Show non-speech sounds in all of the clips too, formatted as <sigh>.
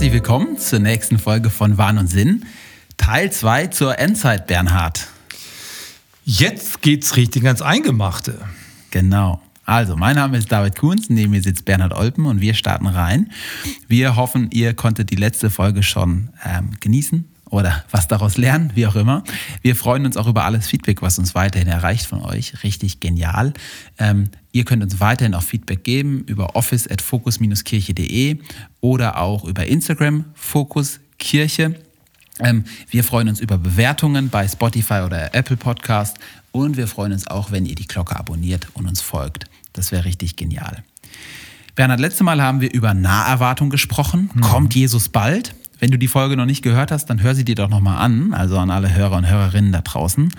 herzlich willkommen zur nächsten Folge von Wahn und Sinn. Teil 2 zur Endzeit, Bernhard. Jetzt geht's richtig ans Eingemachte. Genau. Also, mein Name ist David Kuhns, neben mir sitzt Bernhard Olpen und wir starten rein. Wir hoffen, ihr konntet die letzte Folge schon ähm, genießen oder was daraus lernen, wie auch immer. Wir freuen uns auch über alles Feedback, was uns weiterhin erreicht von euch. Richtig genial. Ähm, ihr könnt uns weiterhin auch Feedback geben über office.focus-kirche.de oder auch über Instagram Fokus Kirche. Ähm, wir freuen uns über Bewertungen bei Spotify oder Apple Podcast und wir freuen uns auch, wenn ihr die Glocke abonniert und uns folgt. Das wäre richtig genial. Bernhard, letzte Mal haben wir über Naherwartung gesprochen. Mhm. Kommt Jesus bald? Wenn du die Folge noch nicht gehört hast, dann hör sie dir doch nochmal an, also an alle Hörer und Hörerinnen da draußen.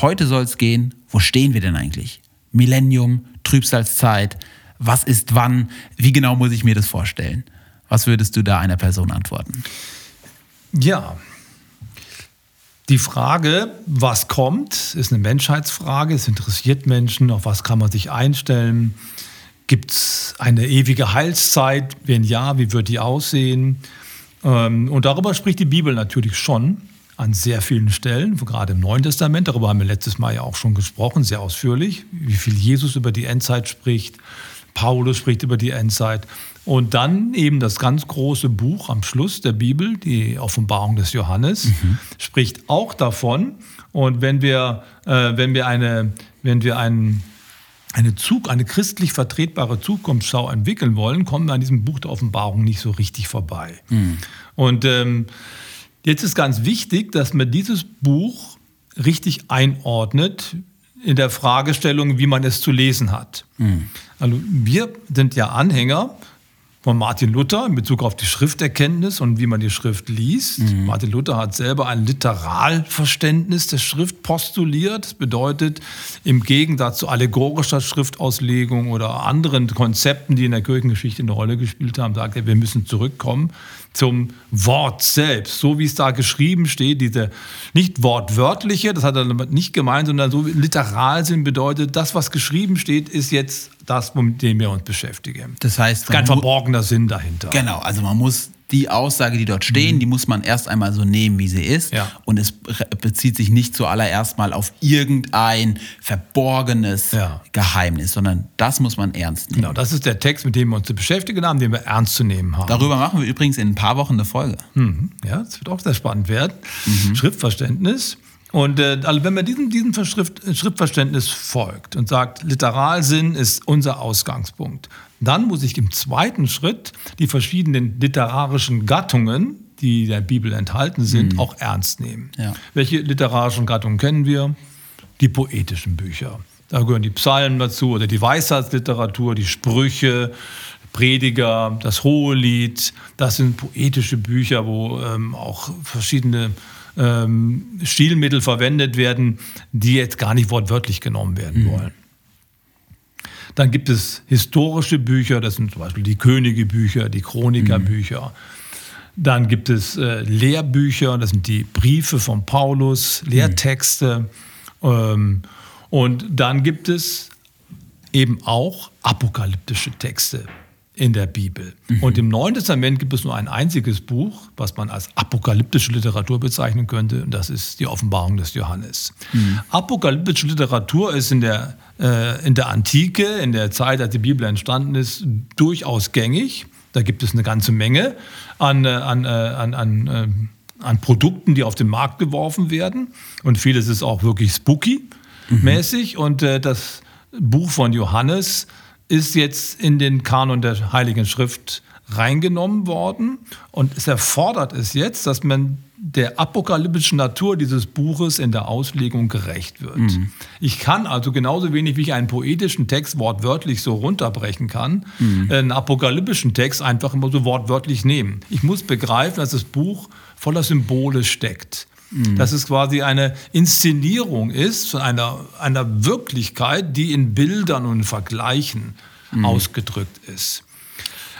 Heute soll es gehen, wo stehen wir denn eigentlich? Millennium, Trübsalzeit, was ist wann, wie genau muss ich mir das vorstellen? Was würdest du da einer Person antworten? Ja, die Frage, was kommt, ist eine Menschheitsfrage. Es interessiert Menschen, auf was kann man sich einstellen. Gibt es eine ewige Heilszeit? Wenn ja, wie wird die aussehen? Ähm, und darüber spricht die Bibel natürlich schon an sehr vielen Stellen, gerade im Neuen Testament. Darüber haben wir letztes Mal ja auch schon gesprochen, sehr ausführlich, wie viel Jesus über die Endzeit spricht. Paulus spricht über die Endzeit. Und dann eben das ganz große Buch am Schluss der Bibel, die Offenbarung des Johannes, mhm. spricht auch davon. Und wenn wir, äh, wenn wir, eine, wenn wir einen eine, Zug, eine christlich vertretbare Zukunftsschau entwickeln wollen, kommen wir an diesem Buch der Offenbarung nicht so richtig vorbei. Mhm. Und ähm, jetzt ist ganz wichtig, dass man dieses Buch richtig einordnet in der Fragestellung, wie man es zu lesen hat. Mhm. Also wir sind ja Anhänger von Martin Luther in Bezug auf die Schrifterkenntnis und wie man die Schrift liest. Mhm. Martin Luther hat selber ein Literalverständnis der Schrift postuliert. Das bedeutet, im Gegensatz zu allegorischer Schriftauslegung oder anderen Konzepten, die in der Kirchengeschichte eine Rolle gespielt haben, sagt er, wir müssen zurückkommen zum Wort selbst, so wie es da geschrieben steht, diese nicht wortwörtliche, das hat er nicht gemeint, sondern so Literalsinn bedeutet, das, was geschrieben steht, ist jetzt das, mit dem wir uns beschäftigen. Das heißt, kein verborgener Sinn dahinter. Genau, also man muss die Aussage, die dort stehen, mhm. die muss man erst einmal so nehmen, wie sie ist. Ja. Und es bezieht sich nicht zuallererst mal auf irgendein verborgenes ja. Geheimnis, sondern das muss man ernst nehmen. Genau, das ist der Text, mit dem wir uns zu beschäftigen haben, den wir ernst zu nehmen haben. Darüber machen wir übrigens in ein paar Wochen eine Folge. Mhm. Ja, das wird auch sehr spannend werden. Mhm. Schriftverständnis. Und äh, also wenn man diesem, diesem Schrift, Schriftverständnis folgt und sagt, Literalsinn ist unser Ausgangspunkt, dann muss ich im zweiten Schritt die verschiedenen literarischen Gattungen, die in der Bibel enthalten sind, mhm. auch ernst nehmen. Ja. Welche literarischen Gattungen kennen wir? Die poetischen Bücher. Da gehören die Psalmen dazu oder die Weisheitsliteratur, die Sprüche, Prediger, das Hohelied. Das sind poetische Bücher, wo ähm, auch verschiedene ähm, Stilmittel verwendet werden, die jetzt gar nicht wortwörtlich genommen werden mhm. wollen. Dann gibt es historische Bücher, das sind zum Beispiel die Königebücher, die Chronikerbücher. Mhm. Dann gibt es äh, Lehrbücher, das sind die Briefe von Paulus, Lehrtexte. Mhm. Ähm, und dann gibt es eben auch apokalyptische Texte in der Bibel. Mhm. Und im Neuen Testament gibt es nur ein einziges Buch, was man als apokalyptische Literatur bezeichnen könnte, und das ist die Offenbarung des Johannes. Mhm. Apokalyptische Literatur ist in der, äh, in der Antike, in der Zeit, als die Bibel entstanden ist, durchaus gängig. Da gibt es eine ganze Menge an, äh, an, äh, an, an, äh, an Produkten, die auf den Markt geworfen werden. Und vieles ist auch wirklich spooky-mäßig. Mhm. Und äh, das Buch von Johannes ist jetzt in den Kanon der Heiligen Schrift reingenommen worden und es erfordert es jetzt, dass man der apokalyptischen Natur dieses Buches in der Auslegung gerecht wird. Mhm. Ich kann also genauso wenig wie ich einen poetischen Text wortwörtlich so runterbrechen kann, mhm. einen apokalyptischen Text einfach immer so wortwörtlich nehmen. Ich muss begreifen, dass das Buch voller Symbole steckt. Mhm. Dass es quasi eine Inszenierung ist von einer, einer Wirklichkeit, die in Bildern und Vergleichen mhm. ausgedrückt ist.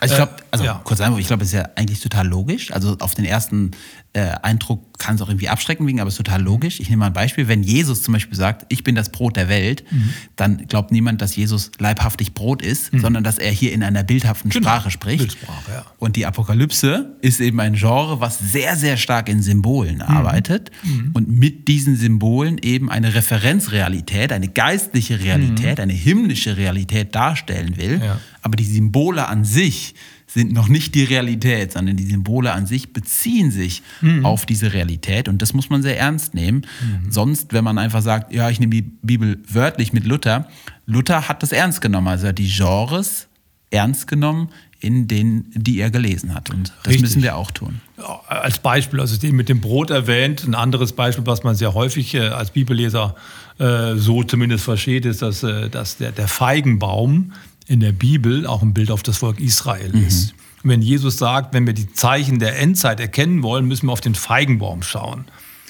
Also ich glaube, also ja. kurz einfach, ich glaube, es ist ja eigentlich total logisch. Also auf den ersten äh, Eindruck kann es auch irgendwie abschrecken wegen, aber es ist total logisch. Ich nehme mal ein Beispiel. Wenn Jesus zum Beispiel sagt, ich bin das Brot der Welt, Mhm. dann glaubt niemand, dass Jesus leibhaftig Brot ist, sondern dass er hier in einer bildhaften Genau. Sprache spricht. Bildsprache, ja. Und die Apokalypse ist eben ein Genre, was sehr, sehr stark in Symbolen Mhm. arbeitet und mit diesen Symbolen eben eine Referenzrealität, eine geistliche Realität, eine himmlische Realität darstellen will. Mhm. Ja. Aber die Symbole an sich sind noch nicht die Realität, sondern die Symbole an sich beziehen sich Mhm. auf diese Realität und das muss man sehr ernst nehmen. Sonst, wenn man einfach sagt, ja, ich nehme die Bibel wörtlich mit Luther, Luther hat das ernst genommen, also er hat die Genres ernst genommen, in denen, die er gelesen hat und das Richtig. müssen wir auch tun. Als Beispiel, also den mit dem Brot erwähnt, ein anderes Beispiel, was man sehr häufig äh, als Bibelleser äh, so zumindest versteht, ist, dass, äh, dass der, der Feigenbaum in der Bibel auch ein Bild auf das Volk Israel ist. Und wenn Jesus sagt, wenn wir die Zeichen der Endzeit erkennen wollen, müssen wir auf den Feigenbaum schauen.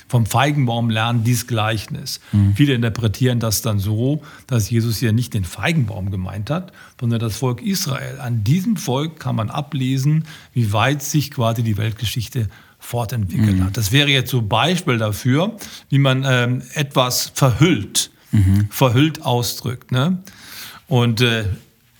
Vom Feigenbaum lernen dies Gleichnis. Viele interpretieren das dann so, dass Jesus hier nicht den Feigenbaum gemeint hat, sondern das Volk Israel. An diesem Volk kann man ablesen, wie weit sich quasi die Weltgeschichte fortentwickelt hat. Das wäre jetzt so ein Beispiel dafür, wie man ähm, etwas verhüllt, verhüllt ausdrückt. Ne? Und äh,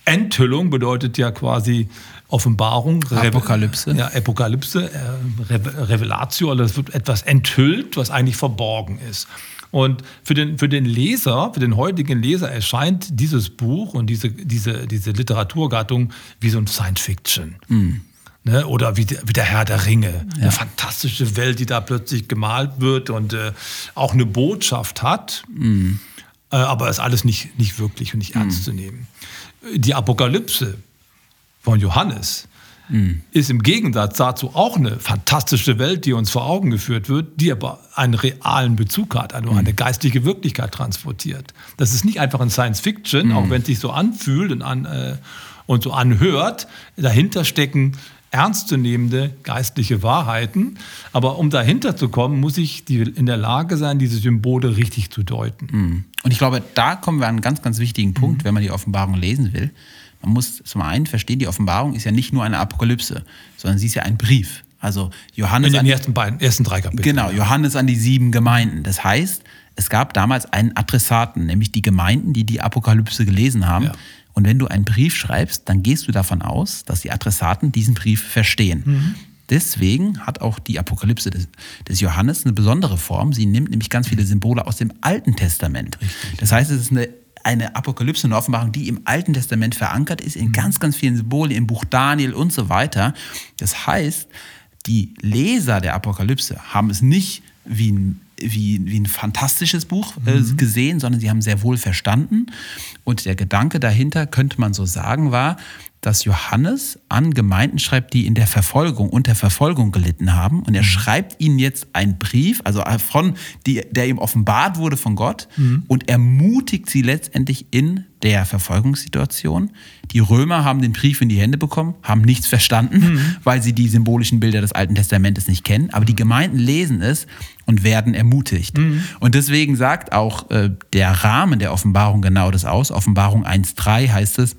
Enthüllung bedeutet ja quasi Offenbarung, Apokalypse. Ja, Apokalypse, äh, Reve- Revelatio, also es wird etwas enthüllt, was eigentlich verborgen ist. Und für den, für den Leser, für den heutigen Leser erscheint dieses Buch und diese, diese, diese Literaturgattung wie so ein Science Fiction. Ne? Oder wie der, wie der Herr der Ringe. Eine fantastische Welt, die da plötzlich gemalt wird und äh, auch eine Botschaft hat. Äh, aber ist alles nicht, nicht wirklich und nicht ernst zu nehmen. Die Apokalypse von Johannes ist im Gegensatz dazu auch eine fantastische Welt, die uns vor Augen geführt wird, die aber einen realen Bezug hat, also eine geistige Wirklichkeit transportiert. Das ist nicht einfach ein Science Fiction, auch wenn es sich so anfühlt und, an, äh, und so anhört. Dahinter stecken ernstzunehmende geistliche Wahrheiten. Aber um dahinter zu kommen, muss ich die, in der Lage sein, diese Symbole richtig zu deuten. Und ich glaube, da kommen wir an einen ganz, ganz wichtigen Punkt, wenn man die Offenbarung lesen will. Man muss zum einen verstehen, die Offenbarung ist ja nicht nur eine Apokalypse, sondern sie ist ja ein Brief. Also Johannes In den an, ersten beiden, ersten drei Kapiteln. genau, Johannes an die sieben Gemeinden. Das heißt, es gab damals einen Adressaten, nämlich die Gemeinden, die die Apokalypse gelesen haben. Ja. Und wenn du einen Brief schreibst, dann gehst du davon aus, dass die Adressaten diesen Brief verstehen. Deswegen hat auch die Apokalypse des, des Johannes eine besondere Form. Sie nimmt nämlich ganz viele Symbole aus dem Alten Testament. Das heißt, es ist eine, eine Apokalypse, eine Offenbarung, die im Alten Testament verankert ist, in ganz, ganz vielen Symbolen, im Buch Daniel und so weiter. Das heißt, die Leser der Apokalypse haben es nicht wie ein, wie, wie ein fantastisches Buch äh, gesehen, sondern sie haben sehr wohl verstanden. Und der Gedanke dahinter, könnte man so sagen, war, dass Johannes an Gemeinden schreibt, die in der Verfolgung, unter Verfolgung gelitten haben. Und er schreibt ihnen jetzt einen Brief, also von, die, der ihm offenbart wurde von Gott und ermutigt sie letztendlich in der Verfolgungssituation. Die Römer haben den Brief in die Hände bekommen, haben nichts verstanden, <laughs> weil sie die symbolischen Bilder des Alten Testamentes nicht kennen. Aber die Gemeinden lesen es und werden ermutigt. Und deswegen sagt auch äh, der Rahmen der Offenbarung genau das aus. Offenbarung 1.3 heißt es,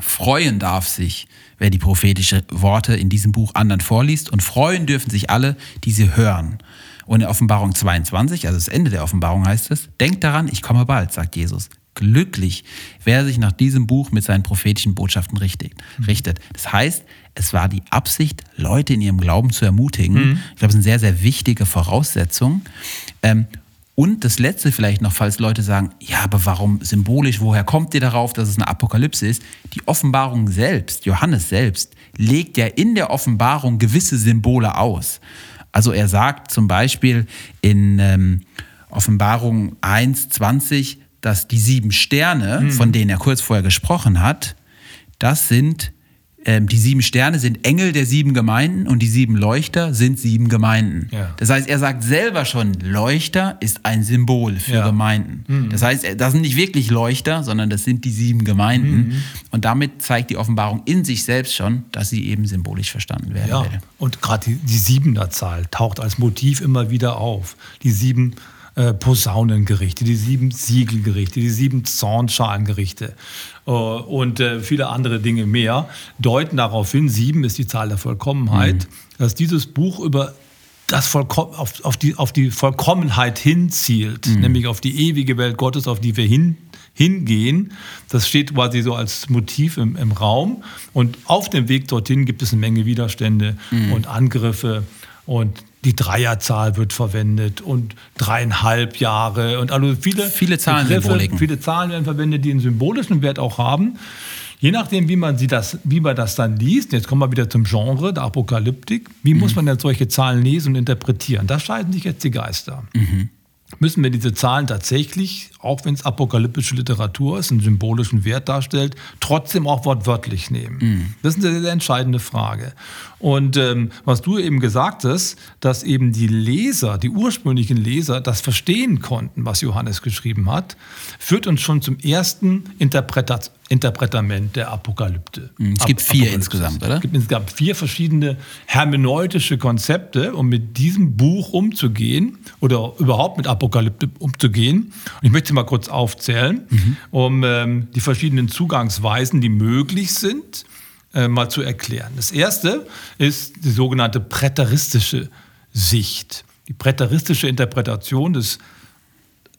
Freuen darf sich, wer die prophetische Worte in diesem Buch anderen vorliest. Und freuen dürfen sich alle, die sie hören. Und in Offenbarung 22, also das Ende der Offenbarung heißt es, denkt daran, ich komme bald, sagt Jesus. Glücklich, wer sich nach diesem Buch mit seinen prophetischen Botschaften richtet. richtet. Das heißt, es war die Absicht, Leute in ihrem Glauben zu ermutigen. Ich glaube, das ist eine sehr, sehr wichtige Voraussetzung. Ähm, und das Letzte vielleicht noch, falls Leute sagen, ja, aber warum symbolisch, woher kommt ihr darauf, dass es eine Apokalypse ist? Die Offenbarung selbst, Johannes selbst, legt ja in der Offenbarung gewisse Symbole aus. Also er sagt zum Beispiel in ähm, Offenbarung 1, 20, dass die sieben Sterne, von denen er kurz vorher gesprochen hat, das sind ähm, die sieben Sterne sind Engel der sieben Gemeinden und die sieben Leuchter sind sieben Gemeinden. Ja. Das heißt, er sagt selber schon, Leuchter ist ein Symbol für Ja. Gemeinden. Das heißt, das sind nicht wirklich Leuchter, sondern das sind die sieben Gemeinden. Und damit zeigt die Offenbarung in sich selbst schon, dass sie eben symbolisch verstanden werden Ja, will. und gerade die, die Siebener Zahl taucht als Motiv immer wieder auf. Die sieben äh, Posaunengerichte, die sieben Siegelgerichte, die sieben Zornschalengerichte äh, und äh, viele andere Dinge mehr, deuten darauf hin, sieben ist die Zahl der Vollkommenheit, mhm. dass dieses Buch über das Vollkom auf, auf, die, auf die Vollkommenheit hinzielt, mhm. nämlich auf die ewige Welt Gottes, auf die wir hin, hingehen. Das steht quasi so als Motiv im, im Raum. Und auf dem Weg dorthin gibt es eine Menge Widerstände mhm. und Angriffe. Und die Dreierzahl wird verwendet und dreieinhalb Jahre und also viele, viele Zahlen, Begriffe, viele Zahlen werden verwendet, die einen symbolischen Wert auch haben. Je nachdem, wie man, sie das, wie man das dann liest, jetzt kommen wir wieder zum Genre der Apokalyptik, wie mhm. muss man denn solche Zahlen lesen und interpretieren? Da scheiden sich jetzt die Geister. Mhm müssen wir diese Zahlen tatsächlich, auch wenn es apokalyptische Literatur ist, einen symbolischen Wert darstellt, trotzdem auch wortwörtlich nehmen? Mhm. Das ist eine sehr entscheidende Frage. Und ähm, was du eben gesagt hast, dass eben die Leser, die ursprünglichen Leser, das verstehen konnten, was Johannes geschrieben hat, führt uns schon zum ersten Interpretat Interpretament der Apokalypte. Mhm. Es gibt vier insgesamt, oder? Es gibt insgesamt vier verschiedene hermeneutische Konzepte, um mit diesem Buch umzugehen oder überhaupt mit Apokalypte umzugehen. Und ich möchte mal kurz aufzählen, mhm. um ähm, die verschiedenen Zugangsweisen, die möglich sind, äh, mal zu erklären. Das erste ist die sogenannte präteristische Sicht. Die präteristische Interpretation des,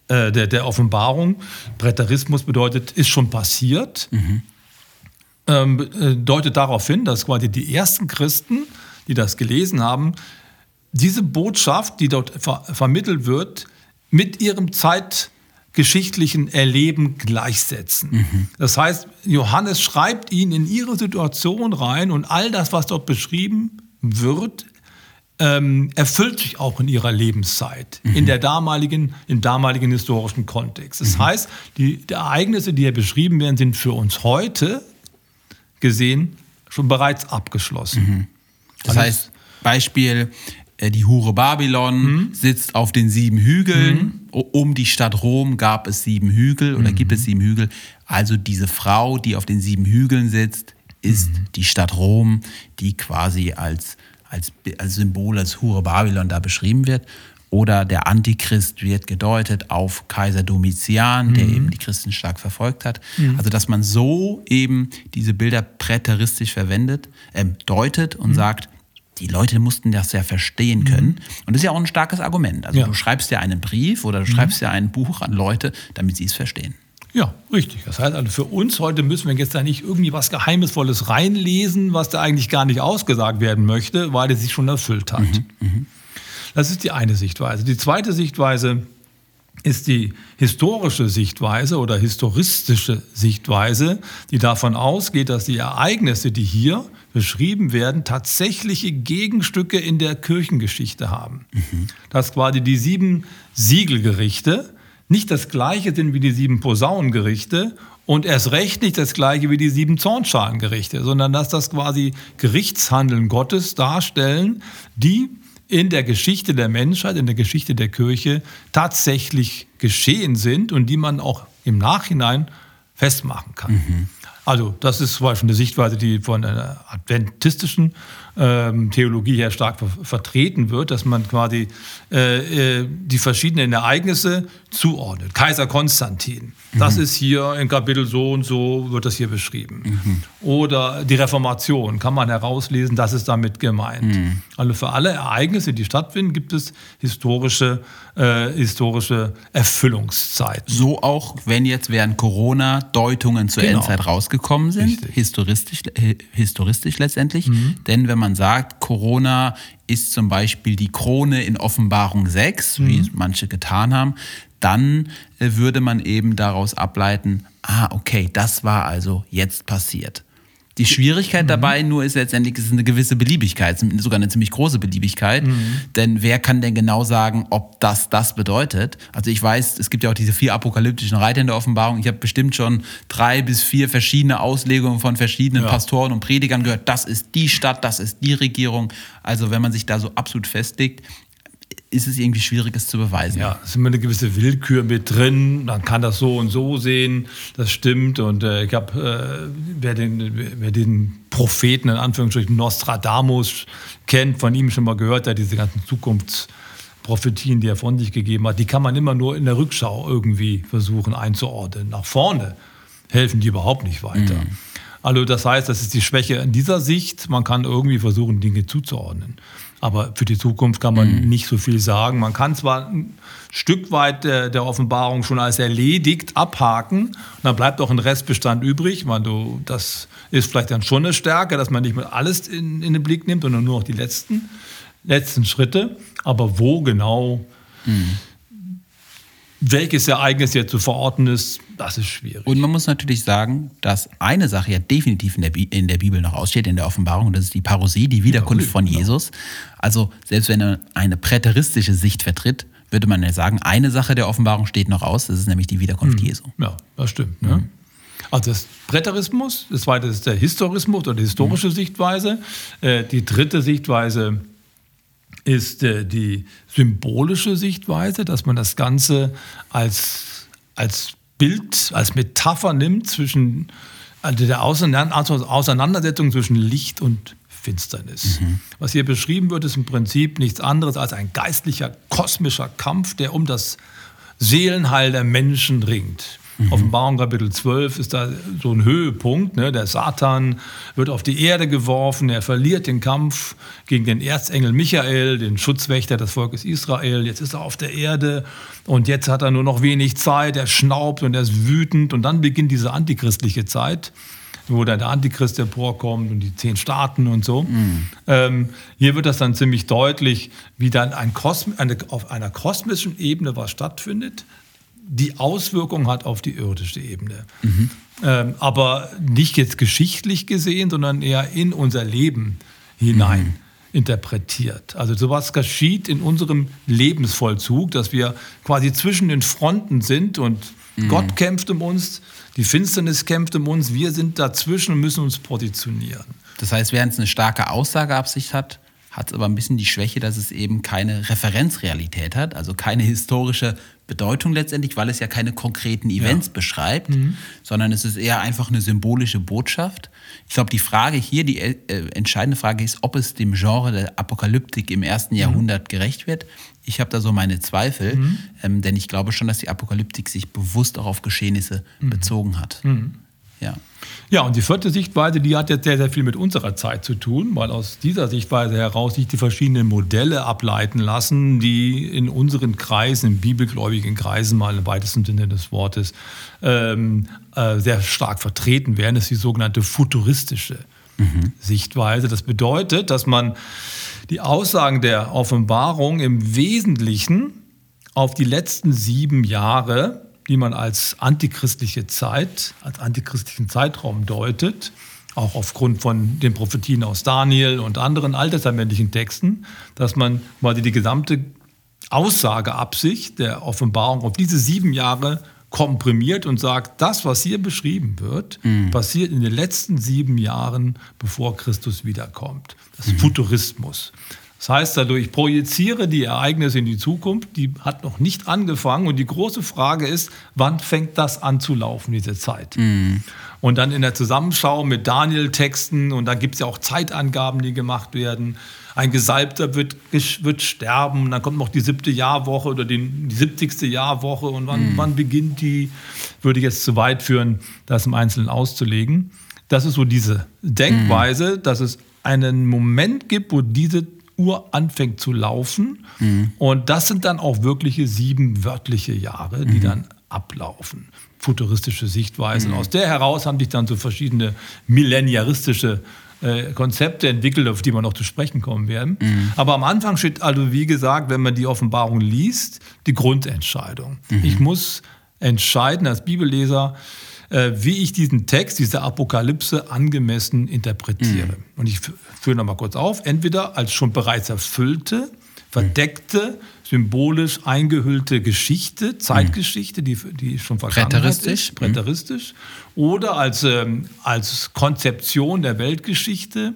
äh, der, der Offenbarung. Präterismus bedeutet, ist schon passiert. Mhm. Ähm, äh, deutet darauf hin, dass quasi die ersten Christen, die das gelesen haben, diese Botschaft, die dort ver vermittelt wird, mit ihrem Zeit geschichtlichen Erleben gleichsetzen. Mhm. Das heißt, Johannes schreibt ihn in ihre Situation rein und all das, was dort beschrieben wird, ähm, erfüllt sich auch in ihrer Lebenszeit, mhm. in der damaligen, im damaligen historischen Kontext. Das mhm. heißt, die, die, Ereignisse, die hier beschrieben werden, sind für uns heute gesehen schon bereits abgeschlossen. Mhm. Das heißt, Beispiel, äh, die Hure Babylon mhm. sitzt auf den sieben Hügeln. Mhm. Um die Stadt Rom gab es sieben Hügel oder mhm. gibt es sieben Hügel. Also diese Frau, die auf den sieben Hügeln sitzt, ist mhm. die Stadt Rom, die quasi als, als, als Symbol, als Hure Babylon da beschrieben wird. Oder der Antichrist wird gedeutet auf Kaiser Domitian, der mhm. eben die Christen stark verfolgt hat. Mhm. Also dass man so eben diese Bilder präteristisch verwendet, äh, deutet und sagt, die Leute mussten das ja verstehen mhm. können. Mhm. Und das ist ja auch ein starkes Argument. Also ja. du schreibst ja einen Brief oder du mhm. schreibst ja ein Buch an Leute, damit sie es verstehen. Ja, richtig. Das heißt also, für uns heute müssen wir jetzt da nicht irgendwie was Geheimnisvolles reinlesen, was da eigentlich gar nicht ausgesagt werden möchte, weil es sich schon erfüllt hat. Mhm. mhm. Das ist die eine Sichtweise. Die zweite Sichtweise ist die historische Sichtweise oder historistische Sichtweise, die davon ausgeht, dass die Ereignisse, die hier beschrieben werden, tatsächliche Gegenstücke in der Kirchengeschichte haben. Mhm. Dass quasi die sieben Siegelgerichte nicht das gleiche sind wie die sieben Posaunengerichte und erst recht nicht das gleiche wie die sieben Zornschalengerichte, sondern dass das quasi Gerichtshandeln Gottes darstellen, die in der Geschichte der Menschheit, in der Geschichte der Kirche tatsächlich geschehen sind und die man auch im Nachhinein festmachen kann. Mhm. Also das ist zum Beispiel eine Sichtweise, die von einer adventistischen ähm, Theologie her stark ver vertreten wird, dass man quasi äh, äh, die verschiedenen Ereignisse zuordnet. Kaiser Konstantin, mhm. das ist hier in Kapitel so und so, wird das hier beschrieben. Mhm. Oder die Reformation, kann man herauslesen, das ist damit gemeint. Mhm. Also für alle Ereignisse, die stattfinden, gibt es historische, äh, historische Erfüllungszeiten. So auch, wenn jetzt während Corona Deutungen zur genau. Endzeit rausgekommen sind, historistisch, äh, historistisch letztendlich. Mhm. Denn wenn man sagt, Corona ist zum Beispiel die Krone in Offenbarung 6, mhm. wie manche getan haben, dann äh, würde man eben daraus ableiten, ah, okay, das war also jetzt passiert. Die Schwierigkeit mhm. dabei nur ist letztendlich, es ist eine gewisse Beliebigkeit, sogar eine ziemlich große Beliebigkeit. Mhm. Denn wer kann denn genau sagen, ob das das bedeutet? Also ich weiß, es gibt ja auch diese vier apokalyptischen Reiter in der Offenbarung. Ich habe bestimmt schon drei bis vier verschiedene Auslegungen von verschiedenen ja. Pastoren und Predigern gehört. Das ist die Stadt, das ist die Regierung. Also wenn man sich da so absolut festlegt, ist es irgendwie schwierig, es zu beweisen. Ja, es ist immer eine gewisse Willkür mit drin. Man kann das so und so sehen. Das stimmt. Und äh, ich habe, äh, wer, den, wer den Propheten in Anführungsstrichen Nostradamus kennt, von ihm schon mal gehört, der diese ganzen Zukunfts Prophetien, die er von sich gegeben hat, die kann man immer nur in der Rückschau irgendwie versuchen einzuordnen. Nach vorne helfen die überhaupt nicht weiter. Mhm. Also das heißt, das ist die Schwäche in dieser Sicht. Man kann irgendwie versuchen, Dinge zuzuordnen. Aber für die Zukunft kann man mhm. nicht so viel sagen. Man kann zwar ein Stück weit der, der, Offenbarung schon als erledigt abhaken, und dann bleibt auch ein Restbestand übrig. Man, du, das ist vielleicht dann schon eine Stärke, dass man nicht mehr alles in, in den Blick nimmt, sondern nur noch die letzten, letzten Schritte. Aber wo genau mhm welches Ereignis jetzt zu verorten ist, das ist schwierig. Und man muss natürlich sagen, dass eine Sache ja definitiv in der, Bi in der Bibel noch aussteht, in der Offenbarung, das ist die Parosie, die Wiederkunft von genau. Jesus. Also selbst wenn er eine präteristische Sicht vertritt, würde man ja sagen, eine Sache der Offenbarung steht noch aus, das ist nämlich die Wiederkunft mhm. Jesu. Ja, das stimmt. Ne? Mhm. Also das Präterismus, das zweite ist der Historismus oder die historische mhm. Sichtweise. Äh, die dritte Sichtweise ist äh, die symbolische Sichtweise, dass man das Ganze als, als Bild, als Metapher nimmt zwischen also der Auseinandersetzung zwischen Licht und Finsternis. Mhm. Was hier beschrieben wird, ist im Prinzip nichts anderes als ein geistlicher, kosmischer Kampf, der um das Seelenheil der Menschen ringt. Mhm. Offenbarung Kapitel 12 ist da so ein Höhepunkt. Ne? Der Satan wird auf die Erde geworfen, er verliert den Kampf gegen den Erzengel Michael, den Schutzwächter des Volkes Israel. Jetzt ist er auf der Erde und jetzt hat er nur noch wenig Zeit, er schnaubt und er ist wütend und dann beginnt diese antichristliche Zeit wo dann der Antichrist emporkommt und die zehn Staaten und so. Mhm. Ähm, hier wird das dann ziemlich deutlich, wie dann ein Kosm eine, auf einer kosmischen Ebene was stattfindet die Auswirkung hat auf die irdische Ebene. Mhm. Ähm, aber nicht jetzt geschichtlich gesehen, sondern eher in unser Leben hinein. Mhm. interpretiert. Also sowas geschieht in unserem Lebensvollzug, dass wir quasi zwischen den Fronten sind und mhm. Gott kämpft um uns, die Finsternis kämpft um uns, wir sind dazwischen und müssen uns positionieren. Das heißt, während es eine starke Aussageabsicht hat, hat es aber ein bisschen die Schwäche, dass es eben keine Referenzrealität hat, also keine historische Bedeutung letztendlich, weil es ja keine konkreten Events ja. beschreibt, mhm. sondern es ist eher einfach eine symbolische Botschaft. Ich glaube, die Frage hier, die äh, entscheidende Frage ist, ob es dem Genre der Apokalyptik im ersten mhm. Jahrhundert gerecht wird. Ich habe da so meine Zweifel, mhm. ähm, denn ich glaube schon, dass die Apokalyptik sich bewusst auch auf Geschehnisse mhm. bezogen hat. Mhm. Ja. Ja, und die vierte Sichtweise, die hat jetzt sehr, sehr viel mit unserer Zeit zu tun, weil aus dieser Sichtweise heraus sich die verschiedenen Modelle ableiten lassen, die in unseren Kreisen, in bibelgläubigen Kreisen, mal im weitesten Sinne des Wortes, ähm, äh, sehr stark vertreten werden. Das ist die sogenannte futuristische mhm. Sichtweise. Das bedeutet, dass man die Aussagen der Offenbarung im Wesentlichen auf die letzten sieben Jahre die man als antichristliche Zeit, als antichristlichen Zeitraum deutet, auch aufgrund von den Prophetien aus Daniel und anderen alttestamentlichen Texten, dass man quasi die gesamte Aussageabsicht der Offenbarung auf diese sieben Jahre komprimiert und sagt, das, was hier beschrieben wird, mhm. passiert in den letzten sieben Jahren, bevor Christus wiederkommt. Das ist mhm. Futurismus. Das heißt also, ich projiziere die Ereignisse in die Zukunft, die hat noch nicht angefangen und die große Frage ist, wann fängt das an zu laufen, diese Zeit? Mhm. Und dann in der Zusammenschau mit Daniel-Texten und da gibt es ja auch Zeitangaben, die gemacht werden. Ein Gesalbter wird, wird sterben, dann kommt noch die siebte Jahrwoche oder die, die 70. Jahrwoche und wann, mhm. wann beginnt die, würde ich jetzt zu weit führen, das im Einzelnen auszulegen. Das ist so diese Denkweise, mhm. dass es einen Moment gibt, wo diese Uhr anfängt zu laufen. Mhm. Und das sind dann auch wirkliche sieben wörtliche Jahre, die mhm. dann ablaufen. Futuristische Sichtweisen. Mhm. Aus der heraus haben sich dann so verschiedene millenniaristische äh, Konzepte entwickelt, auf die wir noch zu sprechen kommen werden. Mhm. Aber am Anfang steht also, wie gesagt, wenn man die Offenbarung liest, die Grundentscheidung. Mhm. Ich muss entscheiden als Bibelleser, wie ich diesen Text, diese Apokalypse angemessen interpretiere. Mhm. Und ich führe nochmal kurz auf, entweder als schon bereits erfüllte, verdeckte, symbolisch eingehüllte Geschichte, Zeitgeschichte, die, die schon vergangen ist, präteristisch, oder als, ähm, als Konzeption der Weltgeschichte,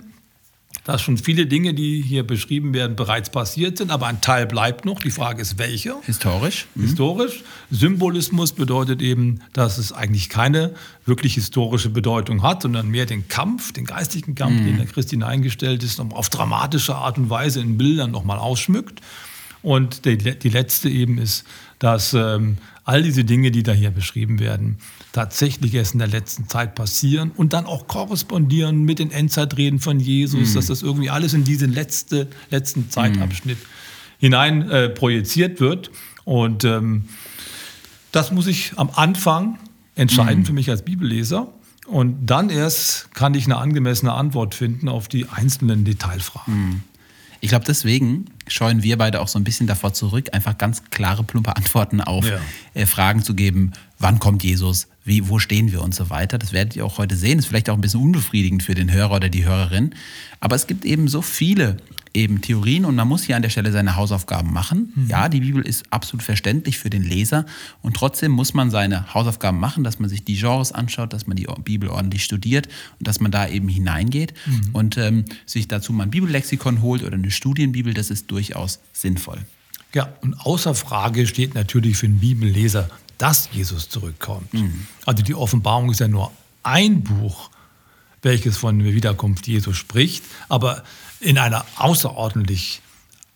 dass schon viele Dinge, die hier beschrieben werden, bereits passiert sind, aber ein Teil bleibt noch. Die Frage ist, welcher? Historisch. Mhm. Historisch. Symbolismus bedeutet eben, dass es eigentlich keine wirklich historische Bedeutung hat, sondern mehr den Kampf, den geistigen Kampf, mhm. den der Christ hineingestellt ist, auf dramatische Art und Weise in Bildern nochmal ausschmückt. Und die, die letzte eben ist, dass ähm, all diese Dinge, die da hier beschrieben werden, tatsächlich erst in der letzten Zeit passieren und dann auch korrespondieren mit den Endzeitreden von Jesus, mhm. dass das irgendwie alles in diesen letzte, letzten Zeitabschnitt mhm. hinein äh, projiziert wird. Und ähm, das muss ich am Anfang entscheiden mhm. für mich als Bibelleser. Und dann erst kann ich eine angemessene Antwort finden auf die einzelnen Detailfragen. Mhm. Ich glaube, deswegen scheuen wir beide auch so ein bisschen davor zurück, einfach ganz klare, plumpe Antworten auf ja. äh, Fragen zu geben. Wann kommt Jesus? Wie, wo stehen wir und so weiter? Das werdet ihr auch heute sehen. Ist vielleicht auch ein bisschen unbefriedigend für den Hörer oder die Hörerin. Aber es gibt eben so viele eben Theorien und man muss hier an der Stelle seine Hausaufgaben machen. Mhm. Ja, die Bibel ist absolut verständlich für den Leser und trotzdem muss man seine Hausaufgaben machen, dass man sich die Genres anschaut, dass man die Bibel ordentlich studiert und dass man da eben hineingeht mhm. und ähm, sich dazu mal ein Bibellexikon holt oder eine Studienbibel, das ist durchaus sinnvoll. Ja, und außer Frage steht natürlich für den Bibelleser, dass Jesus zurückkommt. Mhm. Also die Offenbarung ist ja nur ein Buch, welches von der Wiederkunft Jesu spricht, aber in einer außerordentlich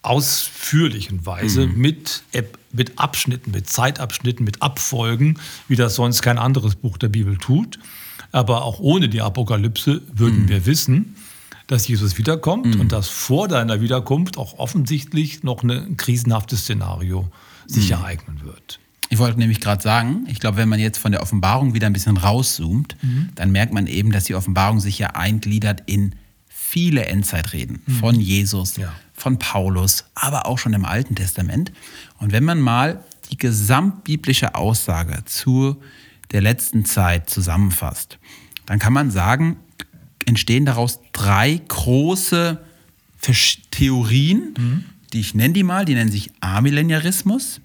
ausführlichen Weise mhm. mit, mit Abschnitten, mit Zeitabschnitten, mit Abfolgen, wie das sonst kein anderes Buch der Bibel tut. Aber auch ohne die Apokalypse würden mhm. wir wissen, dass Jesus wiederkommt mhm. und dass vor deiner Wiederkunft auch offensichtlich noch ein krisenhaftes Szenario sich mhm. ereignen wird. Ich wollte nämlich gerade sagen, ich glaube, wenn man jetzt von der Offenbarung wieder ein bisschen rauszoomt, mhm. dann merkt man eben, dass die Offenbarung sich ja eingliedert in viele Endzeitreden mhm. von Jesus, ja. von Paulus, aber auch schon im Alten Testament. Und wenn man mal die gesamtbiblische Aussage zu der letzten Zeit zusammenfasst, dann kann man sagen, entstehen daraus drei große Theorien, mhm. die ich nenne die mal, die nennen sich Amillenniarismus,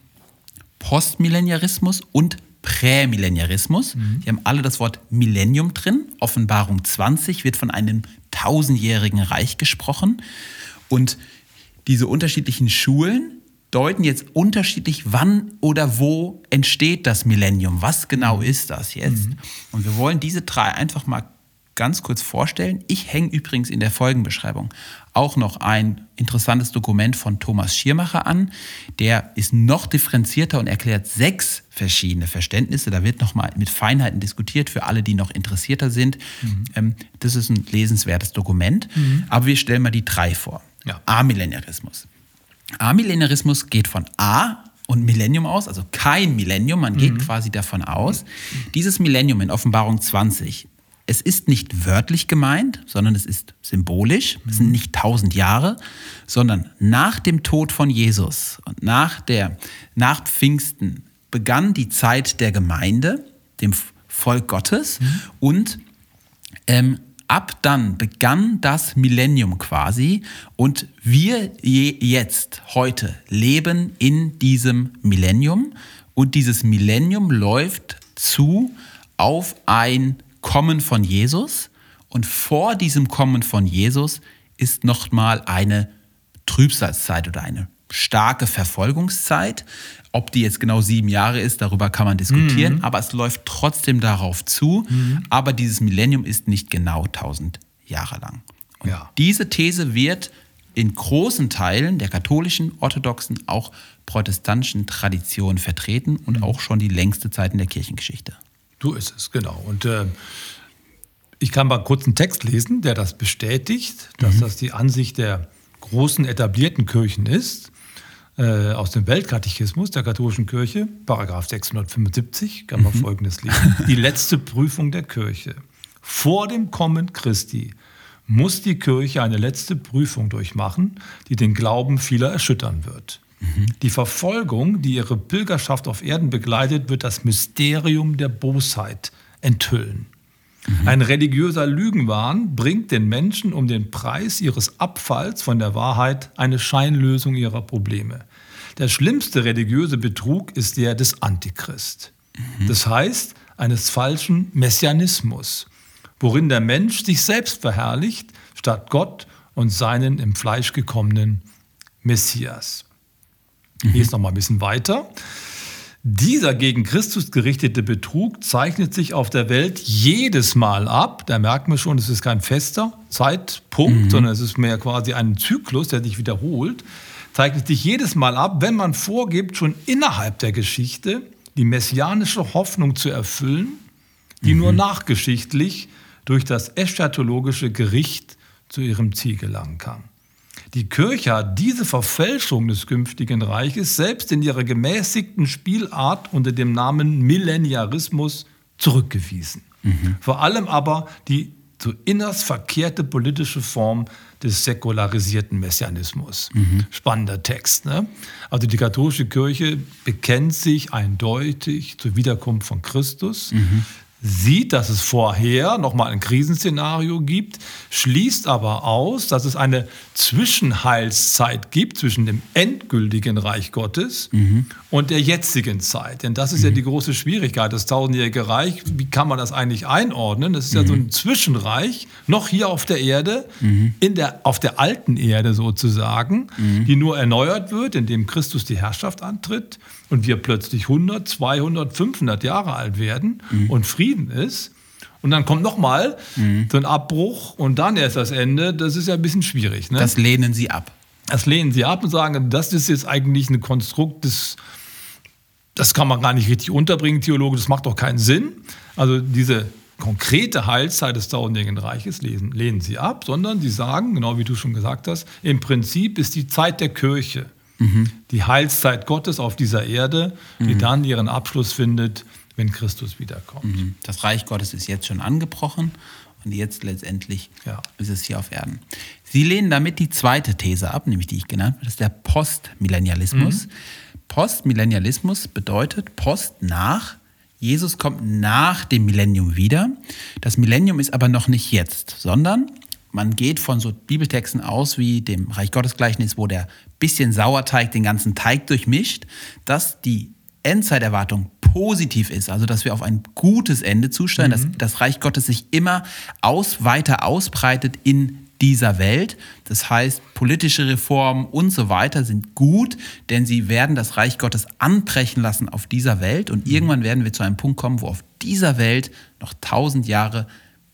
Postmillenniarismus und Prämillenniarismus. Mhm. Die haben alle das Wort Millennium drin. Offenbarung 20 wird von einem tausendjährigen Reich gesprochen. Und diese unterschiedlichen Schulen deuten jetzt unterschiedlich, wann oder wo entsteht das Millennium. Was genau mhm. ist das jetzt? Mhm. Und wir wollen diese drei einfach mal ganz kurz vorstellen. Ich hänge übrigens in der Folgenbeschreibung auch noch ein interessantes Dokument von Thomas Schiermacher an. Der ist noch differenzierter und erklärt sechs verschiedene Verständnisse. Da wird nochmal mit Feinheiten diskutiert für alle, die noch interessierter sind. Mhm. Ähm, das ist ein lesenswertes Dokument. Mhm. Aber wir stellen mal die drei vor. Ja. Amillenarismus. Amillenarismus geht von A und Millennium aus, also kein Millennium, man geht mhm. quasi davon aus. Dieses Millennium in Offenbarung 20 es ist nicht wörtlich gemeint, sondern es ist symbolisch. Es sind nicht tausend Jahre, sondern nach dem Tod von Jesus und nach, der, nach Pfingsten begann die Zeit der Gemeinde, dem Volk Gottes. Mhm. Und ähm, ab dann begann das Millennium quasi. Und wir jetzt, heute, leben in diesem Millennium. Und dieses Millennium läuft zu auf ein Kommen von Jesus und vor diesem Kommen von Jesus ist nochmal eine Trübsalzeit oder eine starke Verfolgungszeit. Ob die jetzt genau sieben Jahre ist, darüber kann man diskutieren, mhm. aber es läuft trotzdem darauf zu. Mhm. Aber dieses Millennium ist nicht genau tausend Jahre lang. Und ja. diese These wird in großen Teilen der katholischen, orthodoxen, auch protestantischen Tradition vertreten und mhm. auch schon die längste Zeit in der Kirchengeschichte. So ist es, genau. Und äh, ich kann mal kurz einen Text lesen, der das bestätigt, dass mhm. das die Ansicht der großen etablierten Kirchen ist. Äh, aus dem Weltkatechismus der katholischen Kirche, Paragraph 675, kann man mhm. folgendes lesen. <laughs> Die letzte Prüfung der Kirche. Vor dem Kommen Christi muss die Kirche eine letzte Prüfung durchmachen, die den Glauben vieler erschüttern wird. Die Verfolgung, die ihre Pilgerschaft auf Erden begleitet, wird das Mysterium der Bosheit enthüllen. Mhm. Ein religiöser Lügenwahn bringt den Menschen um den Preis ihres Abfalls von der Wahrheit eine Scheinlösung ihrer Probleme. Der schlimmste religiöse Betrug ist der des Antichrist. Mhm. Das heißt, eines falschen Messianismus, worin der Mensch sich selbst verherrlicht, statt Gott und seinen im Fleisch gekommenen Messias. Mhm. Hier ist noch mal ein bisschen weiter. Dieser gegen Christus gerichtete Betrug zeichnet sich auf der Welt jedes Mal ab. Da merkt man schon, es ist kein fester Zeitpunkt, mhm. sondern es ist mehr quasi ein Zyklus, der sich wiederholt. zeichnet sich jedes Mal ab, wenn man vorgibt, schon innerhalb der Geschichte die messianische Hoffnung zu erfüllen, die mhm. nur nachgeschichtlich durch das eschatologische Gericht zu ihrem Ziel gelangen kann. Die Kirche hat diese Verfälschung des künftigen Reiches selbst in ihrer gemäßigten Spielart unter dem Namen Millenniarismus zurückgewiesen. Mhm. Vor allem aber die so innerst verkehrte politische Form des säkularisierten Messianismus. Mhm. Spannender Text. Ne? Also die katholische Kirche bekennt sich eindeutig zur Wiederkunft von Christus. Mhm sieht, dass es vorher nochmal ein Krisenszenario gibt, schließt aber aus, dass es eine Zwischenheilszeit gibt zwischen dem endgültigen Reich Gottes mhm. Und der jetzigen Zeit. Denn das ist mhm. ja die große Schwierigkeit, das tausendjährige Reich. Wie kann man das eigentlich einordnen? Das ist mhm. ja so ein mhm. Zwischenreich, noch hier auf der Erde, mhm. in der, auf der alten Erde sozusagen, mhm. die nur erneuert wird, indem Christus die Herrschaft antritt und wir plötzlich 100, 200, 500 Jahre alt werden mhm. und Frieden ist. Und dann kommt nochmal mhm. so ein Abbruch und dann erst das Ende. Das ist ja ein bisschen schwierig. Ne? Das lehnen Sie ab. Das lehnen Sie ab und sagen, das ist jetzt eigentlich ein Konstrukt, das, das kann man gar nicht richtig unterbringen, Theologe, das macht doch keinen Sinn. Also diese konkrete Heilszeit des tausendjährigen Reiches lesen, lehnen Sie ab, sondern Sie sagen, genau wie du schon gesagt hast, im Prinzip ist die Zeit der Kirche Mhm. Die Heilszeit Gottes auf dieser Erde, die mhm. dann ihren Abschluss findet, wenn Christus wiederkommt. Mhm. Das Reich Gottes ist jetzt schon angebrochen und jetzt letztendlich ja. ist es hier auf Erden. Sie lehnen damit die zweite These ab, nämlich die ich genannt habe, das ist der Postmillennialismus. Mhm. Postmillennialismus bedeutet Post nach, Jesus kommt nach dem Millennium wieder. Das Millennium ist aber noch nicht jetzt, sondern man geht von so Bibeltexten aus wie dem Reich Gottes Gleichnis, wo der bisschen Sauerteig den ganzen Teig durchmischt, dass die Endzeiterwartung positiv ist, also dass wir auf ein gutes Ende zusteuern, mhm. dass das Reich Gottes sich immer aus, weiter ausbreitet in dieser Welt. Das heißt, politische Reformen und so weiter sind gut, denn sie werden das Reich Gottes anbrechen lassen auf dieser Welt und mhm. irgendwann werden wir zu einem Punkt kommen, wo auf dieser Welt noch tausend Jahre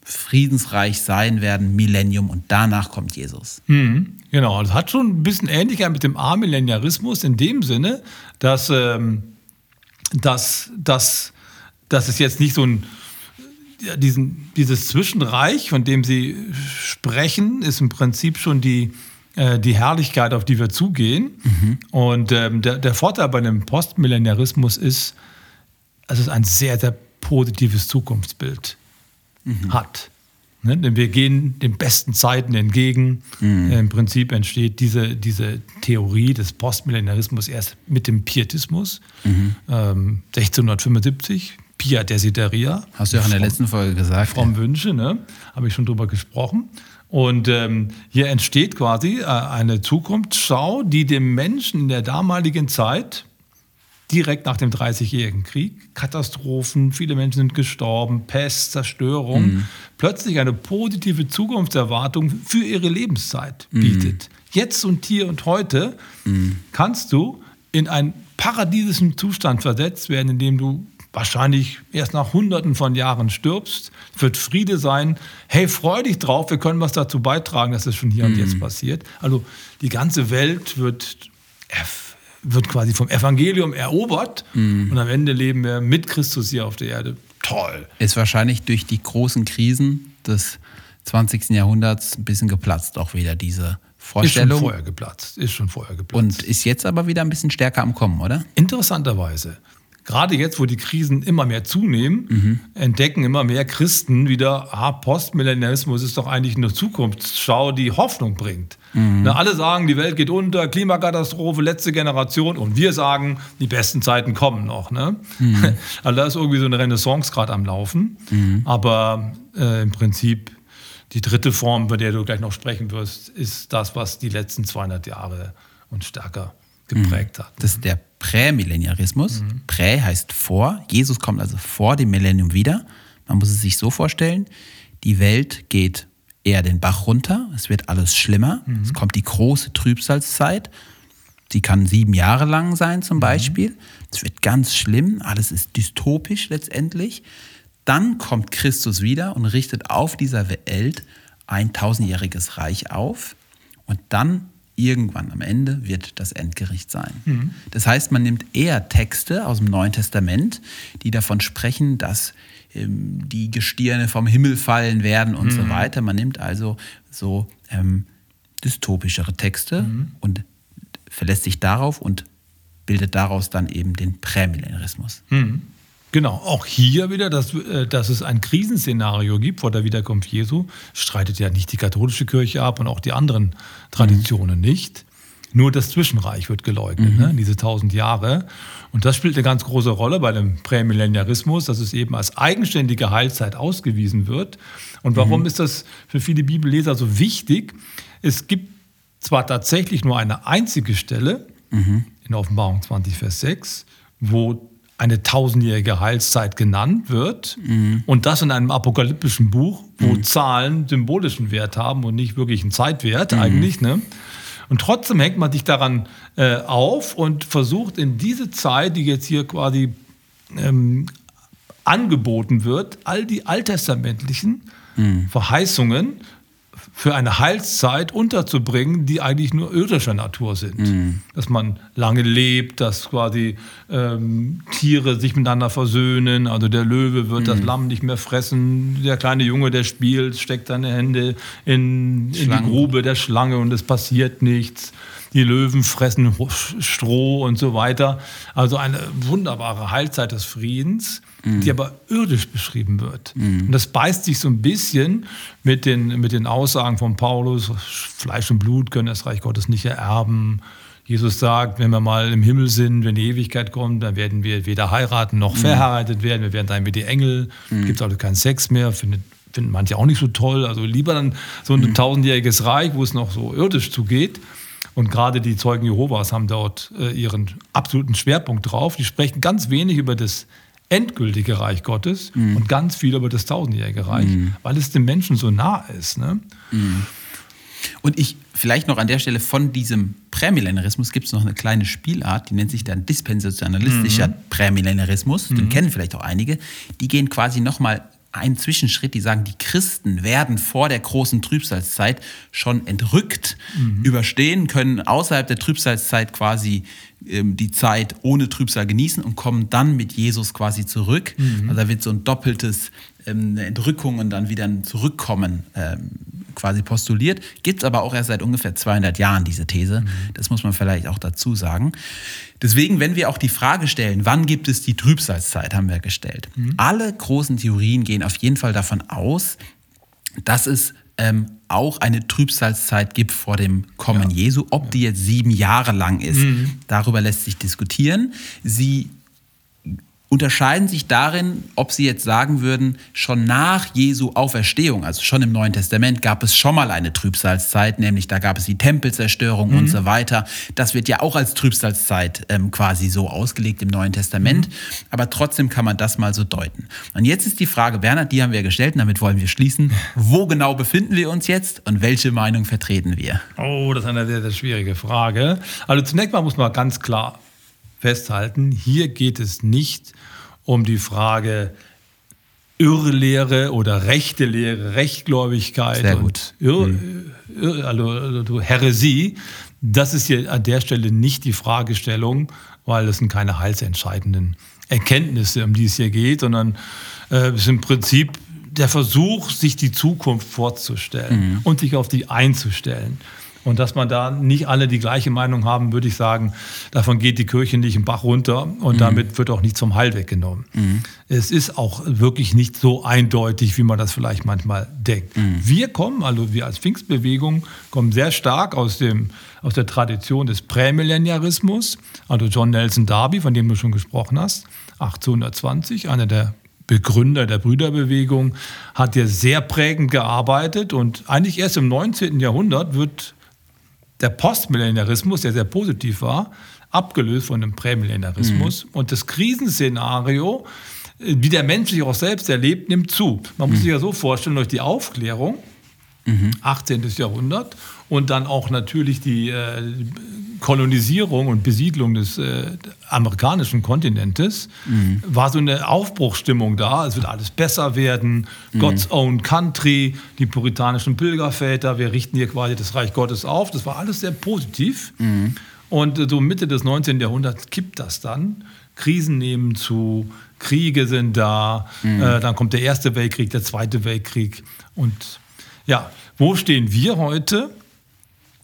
friedensreich sein werden, Millennium und danach kommt Jesus. Mhm. Genau, das hat schon ein bisschen Ähnlichkeit mit dem Amillenniarismus in dem Sinne, dass, ähm, dass, dass, dass es jetzt nicht so ein diesen, dieses Zwischenreich, von dem Sie sprechen, ist im Prinzip schon die, äh, die Herrlichkeit, auf die wir zugehen. Mhm. Und ähm, der, der Vorteil bei dem Postmillenniarismus ist, es ist ein sehr, sehr positives Zukunftsbild mhm. hat. Ne? Denn wir gehen den besten Zeiten entgegen. Mhm. Im Prinzip entsteht diese, diese Theorie des Postmillenarismus erst mit dem Pietismus. Mhm. Ähm, 1675, Pia Desideria. Hast du ja auch in der letzten Folge gesagt. Fromm ja. Wünsche, ne? habe ich schon drüber gesprochen. Und ähm, hier entsteht quasi äh, eine Zukunftsschau, die dem Menschen in der damaligen Zeit direkt nach dem Dreißigjährigen Krieg. Katastrophen, viele Menschen sind gestorben, Pest, Zerstörung. Mhm. Plötzlich eine positive Zukunftserwartung für ihre Lebenszeit mhm. bietet. Mhm. Jetzt und hier und heute mhm. kannst du in einen paradiesischen Zustand versetzt werden, in dem du wahrscheinlich erst nach Hunderten von Jahren stirbst, wird Friede sein. Hey, freu dich drauf, wir können was dazu beitragen, dass es schon hier und jetzt mhm. passiert. Also die ganze Welt wird wird quasi vom Evangelium erobert mhm. und am Ende leben wir mit Christus hier auf der Erde. Toll. Ist wahrscheinlich durch die großen Krisen des 20. Jahrhunderts ein bisschen geplatzt, auch wieder diese Vorstellung. Ist schon vorher geplatzt. Ist schon vorher geplatzt. Und ist jetzt aber wieder ein bisschen stärker am Kommen, oder? Interessanterweise gerade jetzt, wo die Krisen immer mehr zunehmen, mhm. entdecken immer mehr Christen wieder, ah, Postmillennialismus ist doch eigentlich eine Zukunftsschau, die Hoffnung bringt. Mhm. Na, alle sagen, die Welt geht unter, Klimakatastrophe, letzte Generation und wir sagen, die besten Zeiten kommen noch. Ne? Mhm. <laughs> Also da ist irgendwie so eine Renaissance gerade am Laufen. Mhm. Aber äh, im Prinzip die dritte Form, über der du gleich noch sprechen wirst, ist das, was die letzten 200 Jahre und stärker geprägt hat. Das ist der Prämillenniarismus. Mhm. Prä heißt vor. Jesus kommt also vor dem Millennium wieder. Man muss es sich so vorstellen, die Welt geht eher den Bach runter, es wird alles schlimmer, mhm. es kommt die große Trübsalzeit, die kann sieben Jahre lang sein zum mhm. Beispiel, es wird ganz schlimm, alles ist dystopisch letztendlich. Dann kommt Christus wieder und richtet auf dieser Welt ein tausendjähriges Reich auf und dann irgendwann am Ende wird das Endgericht sein. Mhm. Das heißt, man nimmt eher Texte aus dem Neuen Testament, die davon sprechen, dass ähm, die Gestirne vom Himmel fallen werden und mhm. so weiter. Man nimmt also so ähm, dystopischere Texte mhm. und verlässt sich darauf und bildet daraus dann eben den Prämillenarismus. Mhm. Genau, auch hier wieder, dass, äh, dass es ein Krisenszenario gibt vor der Wiederkunft Jesu, streitet ja nicht die katholische Kirche ab und auch die anderen Traditionen mhm. nicht. Nur das Zwischenreich wird geleugnet, mhm. ne, diese tausend Jahre. Und das spielt eine ganz große Rolle bei dem Prämillenarismus, dass es eben als eigenständige Heilzeit ausgewiesen wird. Und warum mhm. ist das für viele Bibelleser so wichtig? Es gibt zwar tatsächlich nur eine einzige Stelle mhm. in Offenbarung 20, Vers 6, wo eine tausendjährige Heilszeit genannt wird mhm. und das in einem apokalyptischen Buch, wo mhm. Zahlen symbolischen Wert haben und nicht wirklich einen Zeitwert mhm. eigentlich. Ne? Und trotzdem hängt man sich daran äh, auf und versucht in diese Zeit, die jetzt hier quasi ähm, angeboten wird, all die alttestamentlichen mhm. Verheißungen für eine Heilszeit unterzubringen, die eigentlich nur irdischer Natur sind. Mhm. Dass man lange lebt, dass quasi ähm, Tiere sich miteinander versöhnen. Also der Löwe wird mhm. das Lamm nicht mehr fressen. Der kleine Junge, der spielt, steckt seine Hände in, in die Grube der Schlange und es passiert nichts. Die Löwen fressen Stroh und so weiter. Also eine wunderbare Heilzeit des Friedens mhm. die aber irdisch beschrieben wird. Mhm. Und das beißt sich so ein bisschen mit den, mit den Aussagen von Paulus, Fleisch und Blut können das Reich Gottes nicht ererben. Jesus sagt, wenn wir mal im Himmel sind, wenn die Ewigkeit kommt, dann werden wir weder heiraten noch mhm. verheiratet werden. Wir werden dann wie die Engel. Mhm. Gibt es also keinen Sex mehr. Findet, finden manche auch nicht so toll. Also lieber dann so ein mhm. tausendjähriges Reich, wo es noch so irdisch zugeht. Und gerade die Zeugen Jehovas haben dort äh, ihren absoluten Schwerpunkt drauf. Die sprechen ganz wenig über das endgültige Reich Gottes mhm. und ganz viel über das tausendjährige Reich, mhm. weil es dem Menschen so nah ist. Ne? Mhm. Und ich vielleicht noch an der Stelle von diesem Prämillenarismus gibt es noch eine kleine Spielart, die nennt sich dann dispensationalistischer mhm. Prämillenarismus. Den mhm. kennen vielleicht auch einige. Die gehen quasi nochmal einen Zwischenschritt, die sagen, die Christen werden vor der großen Trübsalzeit schon entrückt mhm. überstehen, können außerhalb der Trübsalzeit quasi die Zeit ohne Trübsal genießen und kommen dann mit Jesus quasi zurück. Mhm. Also da wird so ein doppeltes ähm, Entrückung und dann wieder ein Zurückkommen ähm, quasi postuliert. Gibt es aber auch erst seit ungefähr 200 Jahren diese These. Mhm. Das muss man vielleicht auch dazu sagen. Deswegen, wenn wir auch die Frage stellen, wann gibt es die Trübsalzeit, haben wir gestellt. Mhm. Alle großen Theorien gehen auf jeden Fall davon aus, dass es ähm, auch eine Trübsalzeit gibt vor dem Kommen ja. Jesu. Ob die jetzt sieben Jahre lang ist, mhm. darüber lässt sich diskutieren. Sie unterscheiden sich darin, ob sie jetzt sagen würden, schon nach Jesu Auferstehung, also schon im Neuen Testament, gab es schon mal eine Trübsalzeit, nämlich da gab es die Tempelzerstörung mhm. und so weiter. Das wird ja auch als Trübsalzeit ähm, quasi so ausgelegt im Neuen Testament, mhm. aber trotzdem kann man das mal so deuten. Und jetzt ist die Frage, Bernhard, die haben wir gestellt und damit wollen wir schließen. Wo genau befinden wir uns jetzt und welche Meinung vertreten wir? Oh, das ist eine sehr, sehr schwierige Frage. Also zunächst mal muss man ganz klar festhalten, hier geht es nicht um die Frage Irrlehre oder rechte Lehre, Rechtgläubigkeit Sehr gut. Irr, mhm. Irr, also Häresie. Das ist hier an der Stelle nicht die Fragestellung, weil es sind keine heilsentscheidenden Erkenntnisse, um die es hier geht, sondern äh, es ist im Prinzip der Versuch, sich die Zukunft vorzustellen mhm. und sich auf die einzustellen. Und dass man da nicht alle die gleiche Meinung haben, würde ich sagen, davon geht die Kirche nicht im Bach runter und mhm. damit wird auch nicht zum Heil weggenommen. Mhm. Es ist auch wirklich nicht so eindeutig, wie man das vielleicht manchmal denkt. Mhm. Wir kommen, also wir als Pfingstbewegung, kommen sehr stark aus, dem, aus der Tradition des Prämillenniarismus. Also John Nelson Darby, von dem du schon gesprochen hast, 1820, einer der Begründer der Brüderbewegung, hat ja sehr prägend gearbeitet und eigentlich erst im 19. Jahrhundert wird der Postmillenarismus, der sehr positiv war, abgelöst von dem Prämillenarismus. Mhm. Und das Krisenszenario, wie der Mensch sich auch selbst erlebt, nimmt zu. Man muss mhm. sich ja so vorstellen, durch die Aufklärung Mhm. 18. Jahrhundert und dann auch natürlich die äh, Kolonisierung und Besiedlung des äh, amerikanischen Kontinentes, mhm. war so eine Aufbruchsstimmung da. Es wird alles besser werden. Mhm. God's own country, die puritanischen Pilgerväter, wir richten hier quasi das Reich Gottes auf. Das war alles sehr positiv. Mhm. Und äh, so Mitte des 19. Jahrhunderts kippt das dann. Krisen nehmen zu, Kriege sind da, mhm. äh, dann kommt der Erste Weltkrieg, der Zweite Weltkrieg. Und ja, wo stehen wir heute?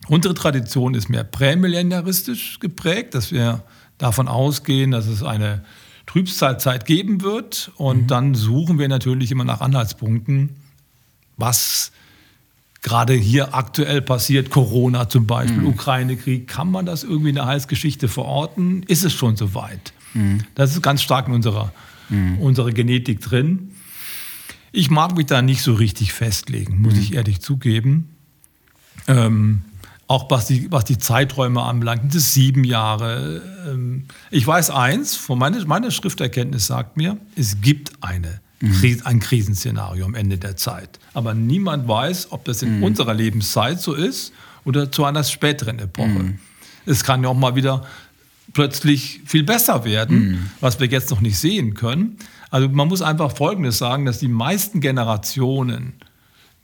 Unsere Tradition ist mehr prämillenaristisch geprägt, dass wir davon ausgehen, dass es eine Trübsalzeit geben wird. Und mhm. dann suchen wir natürlich immer nach Anhaltspunkten, was gerade hier aktuell passiert, Corona zum Beispiel, mhm. Ukraine-Krieg, kann man das irgendwie in der Heilsgeschichte verorten? Ist es schon soweit? Mhm. Das ist ganz stark in unserer, mhm. unserer Genetik drin. Ich mag mich da nicht so richtig festlegen, muss mhm. ich ehrlich zugeben. Ähm, auch was die, was die Zeiträume anbelangt, das sieben Jahre. Ähm, ich weiß eins, von meiner, meine Schrifterkenntnis sagt mir, es gibt eine, mhm. ein Krisenszenario am Ende der Zeit. Aber niemand weiß, ob das in mhm. unserer Lebenszeit so ist oder zu einer späteren Epoche. Mhm. Es kann ja auch mal wieder plötzlich viel besser werden, mhm. was wir jetzt noch nicht sehen können. Also man muss einfach Folgendes sagen, dass die meisten Generationen,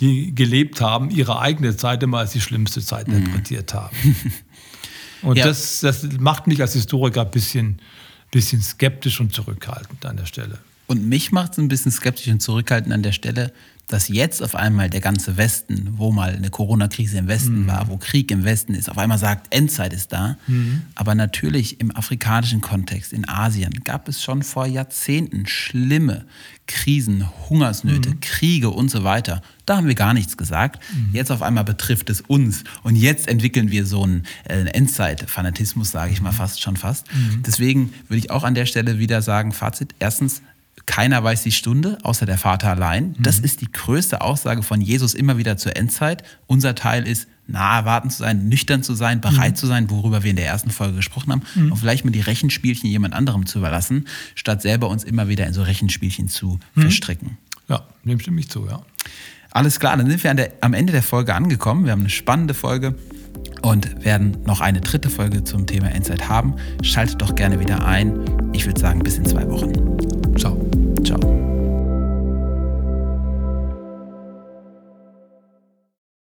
die gelebt haben, ihre eigene Zeit immer als die schlimmste Zeit mhm. interpretiert haben. <laughs> Und ja. das, das macht mich als Historiker ein bisschen, bisschen skeptisch und zurückhaltend an der Stelle. Und mich macht es ein bisschen skeptisch und zurückhaltend an der Stelle, dass jetzt auf einmal der ganze Westen, wo mal eine Corona-Krise im Westen mhm. war, wo Krieg im Westen ist, auf einmal sagt, Endzeit ist da. Mhm. Aber natürlich im afrikanischen Kontext, in Asien, gab es schon vor Jahrzehnten schlimme Krisen, Hungersnöte, mhm. Kriege und so weiter. Da haben wir gar nichts gesagt. Mhm. Jetzt auf einmal betrifft es uns. Und jetzt entwickeln wir so einen äh, Endzeit-Fanatismus, sage ich mal mhm. fast schon fast. Mhm. Deswegen würde ich auch an der Stelle wieder sagen, Fazit, erstens, keiner weiß die Stunde, außer der Vater allein. Das mhm. ist die größte Aussage von Jesus immer wieder zur Endzeit. Unser Teil ist, nah erwarten zu sein, nüchtern zu sein, bereit mhm. zu sein, worüber wir in der ersten Folge gesprochen haben, mhm. und vielleicht mal die Rechenspielchen jemand anderem zu überlassen, statt selber uns immer wieder in so Rechenspielchen zu mhm. verstricken. Ja, dem stimme ich zu, ja. Alles klar, dann sind wir der, am Ende der Folge angekommen. Wir haben eine spannende Folge und werden noch eine dritte Folge zum Thema Endzeit haben. Schaltet doch gerne wieder ein. Ich würde sagen, bis in zwei Wochen. Ciao. Ciao.